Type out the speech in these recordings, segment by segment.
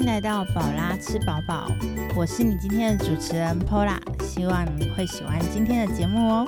迎来到宝拉吃饱饱，我是你今天的主持人 Pola，希望你会喜欢今天的节目哦。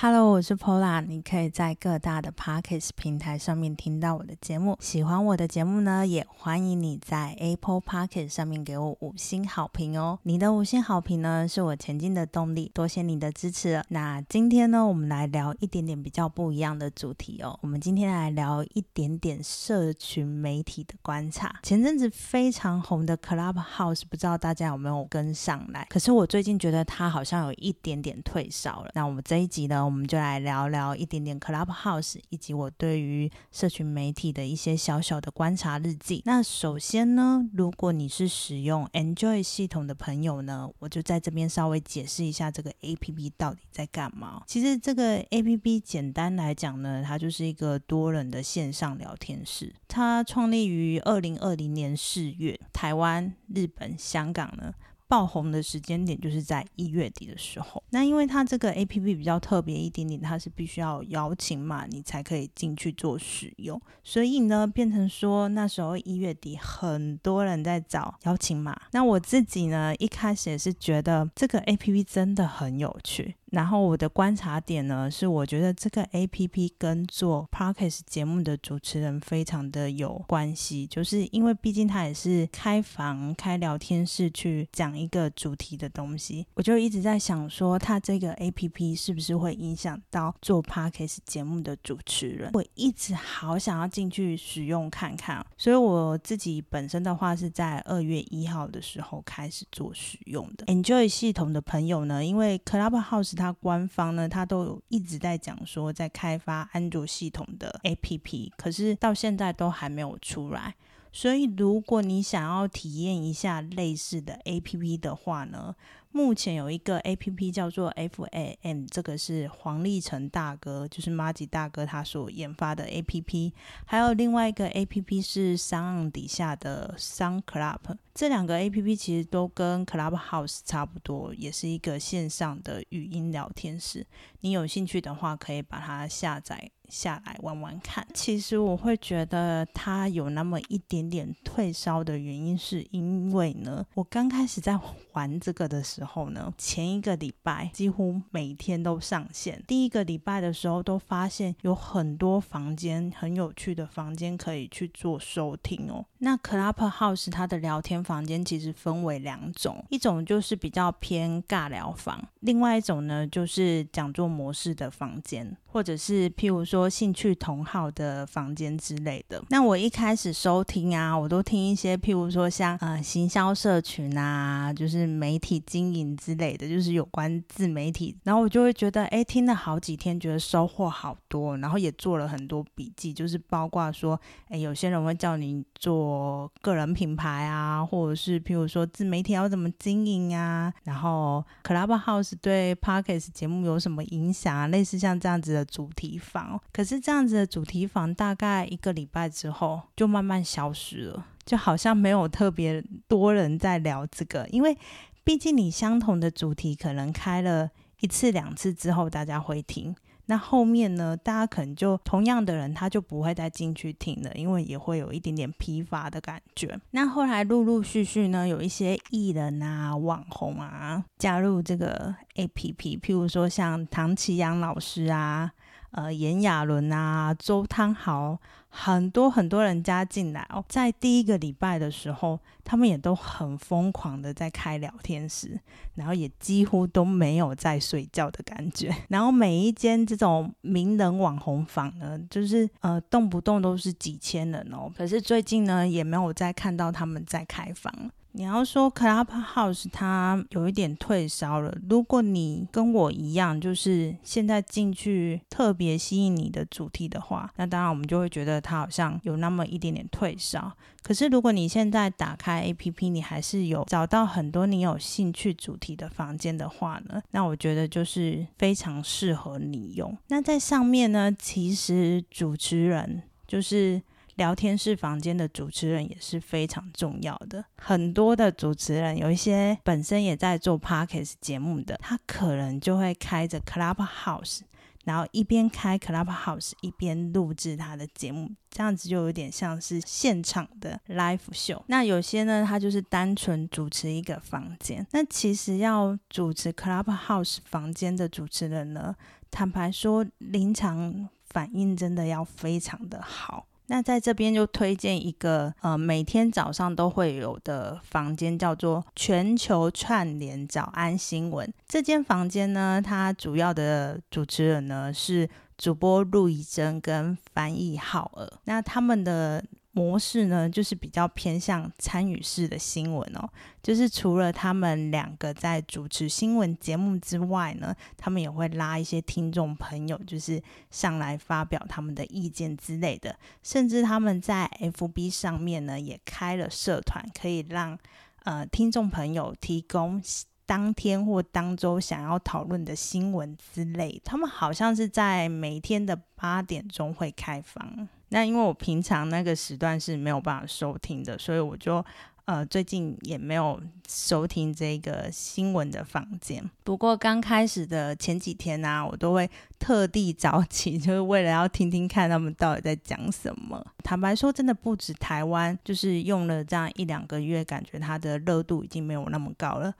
Hello，我是 Pola，你可以在各大的 Podcast 平台上面听到我的节目。喜欢我的节目呢，也欢迎你在 Apple Podcast 上面给我五星好评哦。你的五星好评呢，是我前进的动力，多谢你的支持。那今天呢，我们来聊一点点比较不一样的主题哦。我们今天来聊一点点社群媒体的观察。前阵子非常红的 Clubhouse，不知道大家有没有跟上来？可是我最近觉得它好像有一点点退烧了。那我们这一集呢？我们就来聊聊一点点 Clubhouse，以及我对于社群媒体的一些小小的观察日记。那首先呢，如果你是使用 Enjoy 系统的朋友呢，我就在这边稍微解释一下这个 APP 到底在干嘛。其实这个 APP 简单来讲呢，它就是一个多人的线上聊天室。它创立于二零二零年四月，台湾、日本、香港呢。爆红的时间点就是在一月底的时候。那因为它这个 A P P 比较特别一点点，它是必须要邀请码你才可以进去做使用，所以呢变成说那时候一月底很多人在找邀请码。那我自己呢一开始也是觉得这个 A P P 真的很有趣。然后我的观察点呢，是我觉得这个 A P P 跟做 Podcast 节目的主持人非常的有关系，就是因为毕竟他也是开房开聊天室去讲一个主题的东西，我就一直在想说，他这个 A P P 是不是会影响到做 Podcast 节目的主持人？我一直好想要进去使用看看，所以我自己本身的话是在二月一号的时候开始做使用的。Enjoy 系统的朋友呢，因为 Clubhouse 它官方呢，它都有一直在讲说在开发安卓系统的 APP，可是到现在都还没有出来。所以如果你想要体验一下类似的 APP 的话呢？目前有一个 A P P 叫做 F A M，这个是黄立成大哥，就是马吉大哥他所研发的 A P P。还有另外一个 A P P 是商岸底下的商 Club，这两个 A P P 其实都跟 Clubhouse 差不多，也是一个线上的语音聊天室。你有兴趣的话，可以把它下载下来玩玩看。其实我会觉得它有那么一点点退烧的原因，是因为呢，我刚开始在玩这个的时候。呢，前一个礼拜几乎每天都上线。第一个礼拜的时候，都发现有很多房间很有趣的房间可以去做收听哦。那 Clubhouse 它的聊天房间其实分为两种，一种就是比较偏尬聊房，另外一种呢就是讲座模式的房间，或者是譬如说兴趣同好的房间之类的。那我一开始收听啊，我都听一些譬如说像呃行销社群啊，就是媒体经营之类的，就是有关自媒体，然后我就会觉得哎听了好几天，觉得收获好多，然后也做了很多笔记，就是包括说哎有些人会叫你做。个人品牌啊，或者是譬如说自媒体要怎么经营啊，然后 Clubhouse 对 Podcast 节目有什么影响啊？类似像这样子的主题房，可是这样子的主题房大概一个礼拜之后就慢慢消失了，就好像没有特别多人在聊这个，因为毕竟你相同的主题可能开了一次两次之后，大家会听。那后面呢？大家可能就同样的人，他就不会再进去听了，因为也会有一点点疲乏的感觉。那后来陆陆续续呢，有一些艺人啊、网红啊加入这个 APP，譬如说像唐奇阳老师啊。呃，炎亚纶啊，周汤豪，很多很多人加进来哦。在第一个礼拜的时候，他们也都很疯狂的在开聊天室，然后也几乎都没有在睡觉的感觉。然后每一间这种名人网红房呢，就是呃动不动都是几千人哦。可是最近呢，也没有再看到他们在开房。你要说 Clubhouse 它有一点退烧了。如果你跟我一样，就是现在进去特别吸引你的主题的话，那当然我们就会觉得它好像有那么一点点退烧。可是如果你现在打开 APP，你还是有找到很多你有兴趣主题的房间的话呢，那我觉得就是非常适合你用。那在上面呢，其实主持人就是。聊天室房间的主持人也是非常重要的。很多的主持人有一些本身也在做 podcast 节目的，他可能就会开着 Clubhouse。然后一边开 Clubhouse 一边录制他的节目，这样子就有点像是现场的 live show。那有些呢，他就是单纯主持一个房间。那其实要主持 Clubhouse 房间的主持人呢，坦白说，临场反应真的要非常的好。那在这边就推荐一个呃，每天早上都会有的房间，叫做全球串联早安新闻。这间房间呢，它主要的主持人呢是主播陆以真跟翻译浩尔。那他们的。模式呢，就是比较偏向参与式的新闻哦。就是除了他们两个在主持新闻节目之外呢，他们也会拉一些听众朋友，就是上来发表他们的意见之类的。甚至他们在 FB 上面呢，也开了社团，可以让呃听众朋友提供当天或当周想要讨论的新闻之类。他们好像是在每天的八点钟会开放。那因为我平常那个时段是没有办法收听的，所以我就呃最近也没有收听这个新闻的房间。不过刚开始的前几天呢，我都会特地早起，就是为了要听听看他们到底在讲什么。坦白说，真的不止台湾，就是用了这样一两个月，感觉它的热度已经没有那么高了。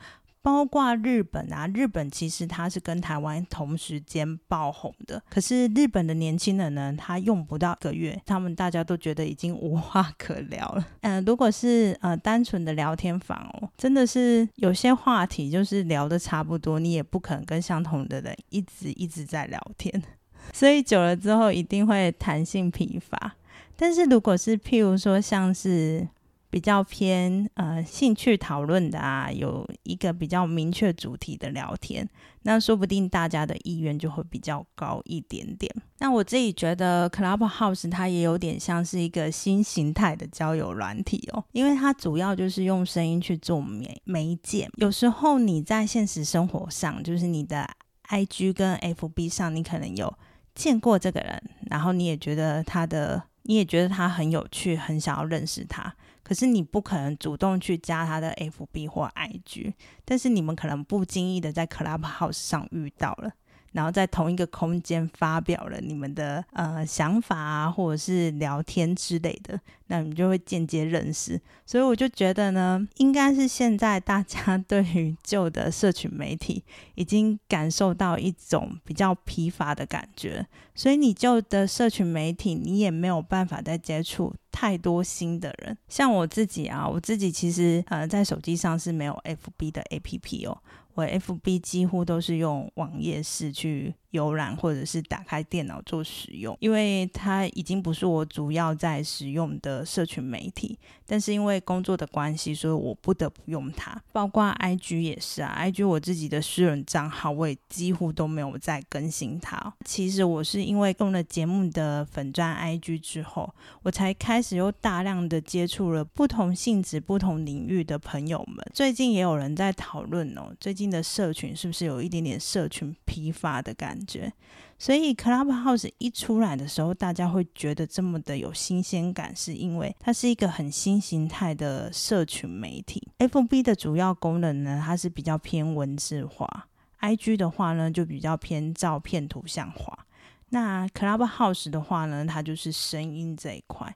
包括日本啊，日本其实它是跟台湾同时间爆红的，可是日本的年轻人呢，他用不到一个月，他们大家都觉得已经无话可聊了。嗯，如果是呃单纯的聊天房哦，真的是有些话题就是聊的差不多，你也不可能跟相同的人一直一直在聊天，所以久了之后一定会弹性疲乏。但是如果是譬如说像是比较偏呃兴趣讨论的啊，有一个比较明确主题的聊天，那说不定大家的意愿就会比较高一点点。那我自己觉得 Clubhouse 它也有点像是一个新形态的交友软体哦，因为它主要就是用声音去做媒媒介。有时候你在现实生活上，就是你的 IG 跟 FB 上，你可能有见过这个人，然后你也觉得他的，你也觉得他很有趣，很想要认识他。可是你不可能主动去加他的 FB 或 IG，但是你们可能不经意的在 Clubhouse 上遇到了。然后在同一个空间发表了你们的呃想法啊，或者是聊天之类的，那你就会间接认识。所以我就觉得呢，应该是现在大家 对于旧的社群媒体已经感受到一种比较疲乏的感觉，所以你旧的社群媒体你也没有办法再接触太多新的人。像我自己啊，我自己其实呃在手机上是没有 FB 的 APP 哦。我 FB 几乎都是用网页式去。浏览或者是打开电脑做使用，因为它已经不是我主要在使用的社群媒体。但是因为工作的关系，所以我不得不用它。包括 IG 也是啊，IG 我自己的私人账号，我也几乎都没有再更新它。其实我是因为用了节目的粉钻 IG 之后，我才开始又大量的接触了不同性质、不同领域的朋友们。最近也有人在讨论哦，最近的社群是不是有一点点社群疲乏的？感觉，所以 Clubhouse 一出来的时候，大家会觉得这么的有新鲜感，是因为它是一个很新形态的社群媒体。FB 的主要功能呢，它是比较偏文字化；IG 的话呢，就比较偏照片图像化。那 Clubhouse 的话呢，它就是声音这一块。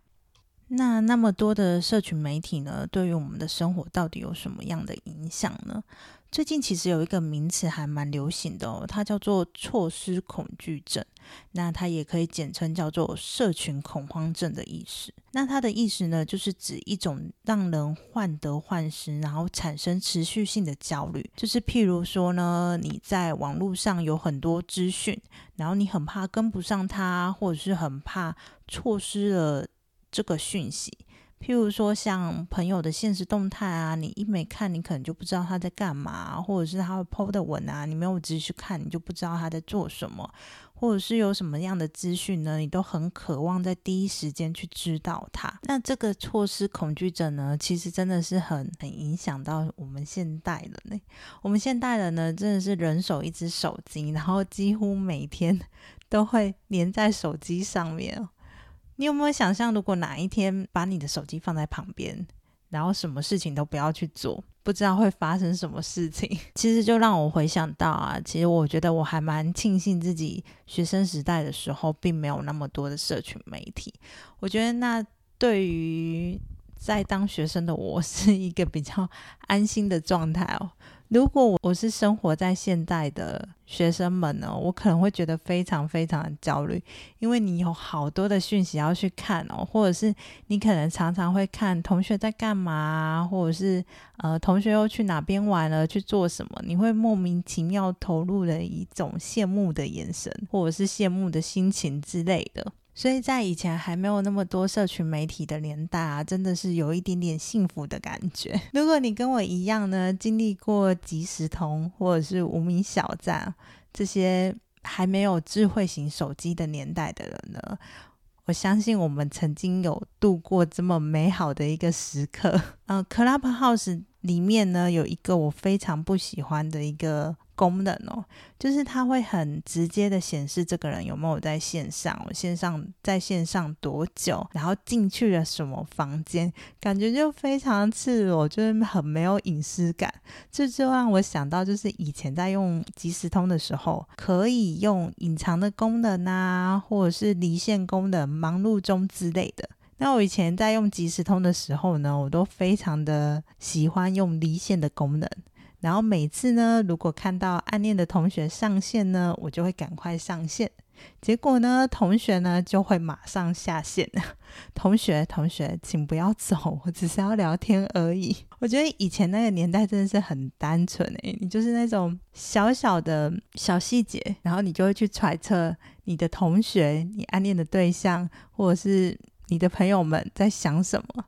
那那么多的社群媒体呢，对于我们的生活到底有什么样的影响呢？最近其实有一个名词还蛮流行的哦，它叫做错失恐惧症。那它也可以简称叫做社群恐慌症的意思。那它的意思呢，就是指一种让人患得患失，然后产生持续性的焦虑。就是譬如说呢，你在网络上有很多资讯，然后你很怕跟不上它，或者是很怕错失了这个讯息。譬如说，像朋友的现实动态啊，你一没看，你可能就不知道他在干嘛；或者是他 PO 的文啊，你没有仔细去看，你就不知道他在做什么；或者是有什么样的资讯呢，你都很渴望在第一时间去知道它。那这个错失恐惧症呢，其实真的是很很影响到我们现代人呢。我们现代人呢，真的是人手一只手机，然后几乎每天 都会连在手机上面。你有没有想象，如果哪一天把你的手机放在旁边，然后什么事情都不要去做，不知道会发生什么事情？其实就让我回想到啊，其实我觉得我还蛮庆幸自己学生时代的时候，并没有那么多的社群媒体。我觉得那对于在当学生的我是一个比较安心的状态哦。如果我我是生活在现代的学生们呢，我可能会觉得非常非常的焦虑，因为你有好多的讯息要去看哦，或者是你可能常常会看同学在干嘛，或者是呃同学又去哪边玩了，去做什么，你会莫名其妙投入了一种羡慕的眼神，或者是羡慕的心情之类的。所以在以前还没有那么多社群媒体的年代啊，真的是有一点点幸福的感觉。如果你跟我一样呢，经历过即时通或者是无名小站这些还没有智慧型手机的年代的人呢，我相信我们曾经有度过这么美好的一个时刻。嗯，Clubhouse 里面呢有一个我非常不喜欢的一个。功能哦，就是它会很直接的显示这个人有没有在线上，线上在线上多久，然后进去了什么房间，感觉就非常赤裸，就是很没有隐私感。这就让我想到，就是以前在用即时通的时候，可以用隐藏的功能啊，或者是离线功能、忙碌中之类的。那我以前在用即时通的时候呢，我都非常的喜欢用离线的功能。然后每次呢，如果看到暗恋的同学上线呢，我就会赶快上线。结果呢，同学呢就会马上下线。同学，同学，请不要走，我只是要聊天而已。我觉得以前那个年代真的是很单纯诶，你就是那种小小的小细节，然后你就会去揣测你的同学、你暗恋的对象，或者是你的朋友们在想什么。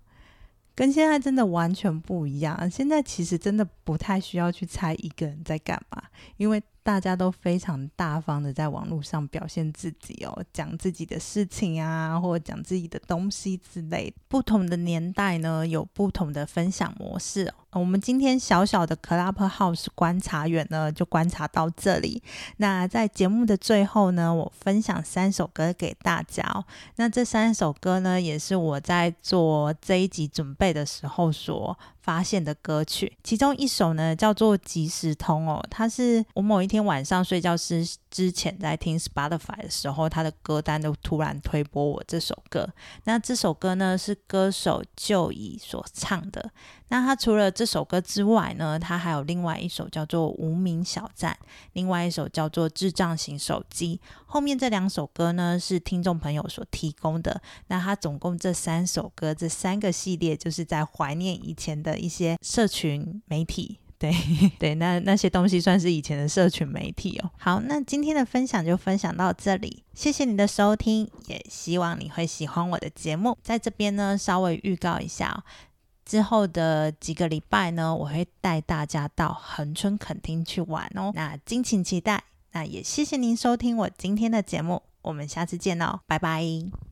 跟现在真的完全不一样。现在其实真的不太需要去猜一个人在干嘛，因为大家都非常大方的在网络上表现自己哦，讲自己的事情啊，或者讲自己的东西之类。不同的年代呢，有不同的分享模式哦。我们今天小小的 Clubhouse 观察员呢，就观察到这里。那在节目的最后呢，我分享三首歌给大家哦。那这三首歌呢，也是我在做这一集准备的时候所发现的歌曲。其中一首呢，叫做《即时通》哦，它是我某一天晚上睡觉之之前在听 Spotify 的时候，它的歌单都突然推播我这首歌。那这首歌呢，是歌手就以所唱的。那他除了这这首歌之外呢，他还有另外一首叫做《无名小站》，另外一首叫做《智障型手机》。后面这两首歌呢是听众朋友所提供的。那他总共这三首歌，这三个系列就是在怀念以前的一些社群媒体。对 对，那那些东西算是以前的社群媒体哦。好，那今天的分享就分享到这里，谢谢你的收听，也希望你会喜欢我的节目。在这边呢，稍微预告一下。之后的几个礼拜呢，我会带大家到恒春垦丁去玩哦。那敬请期待。那也谢谢您收听我今天的节目，我们下次见哦，拜拜。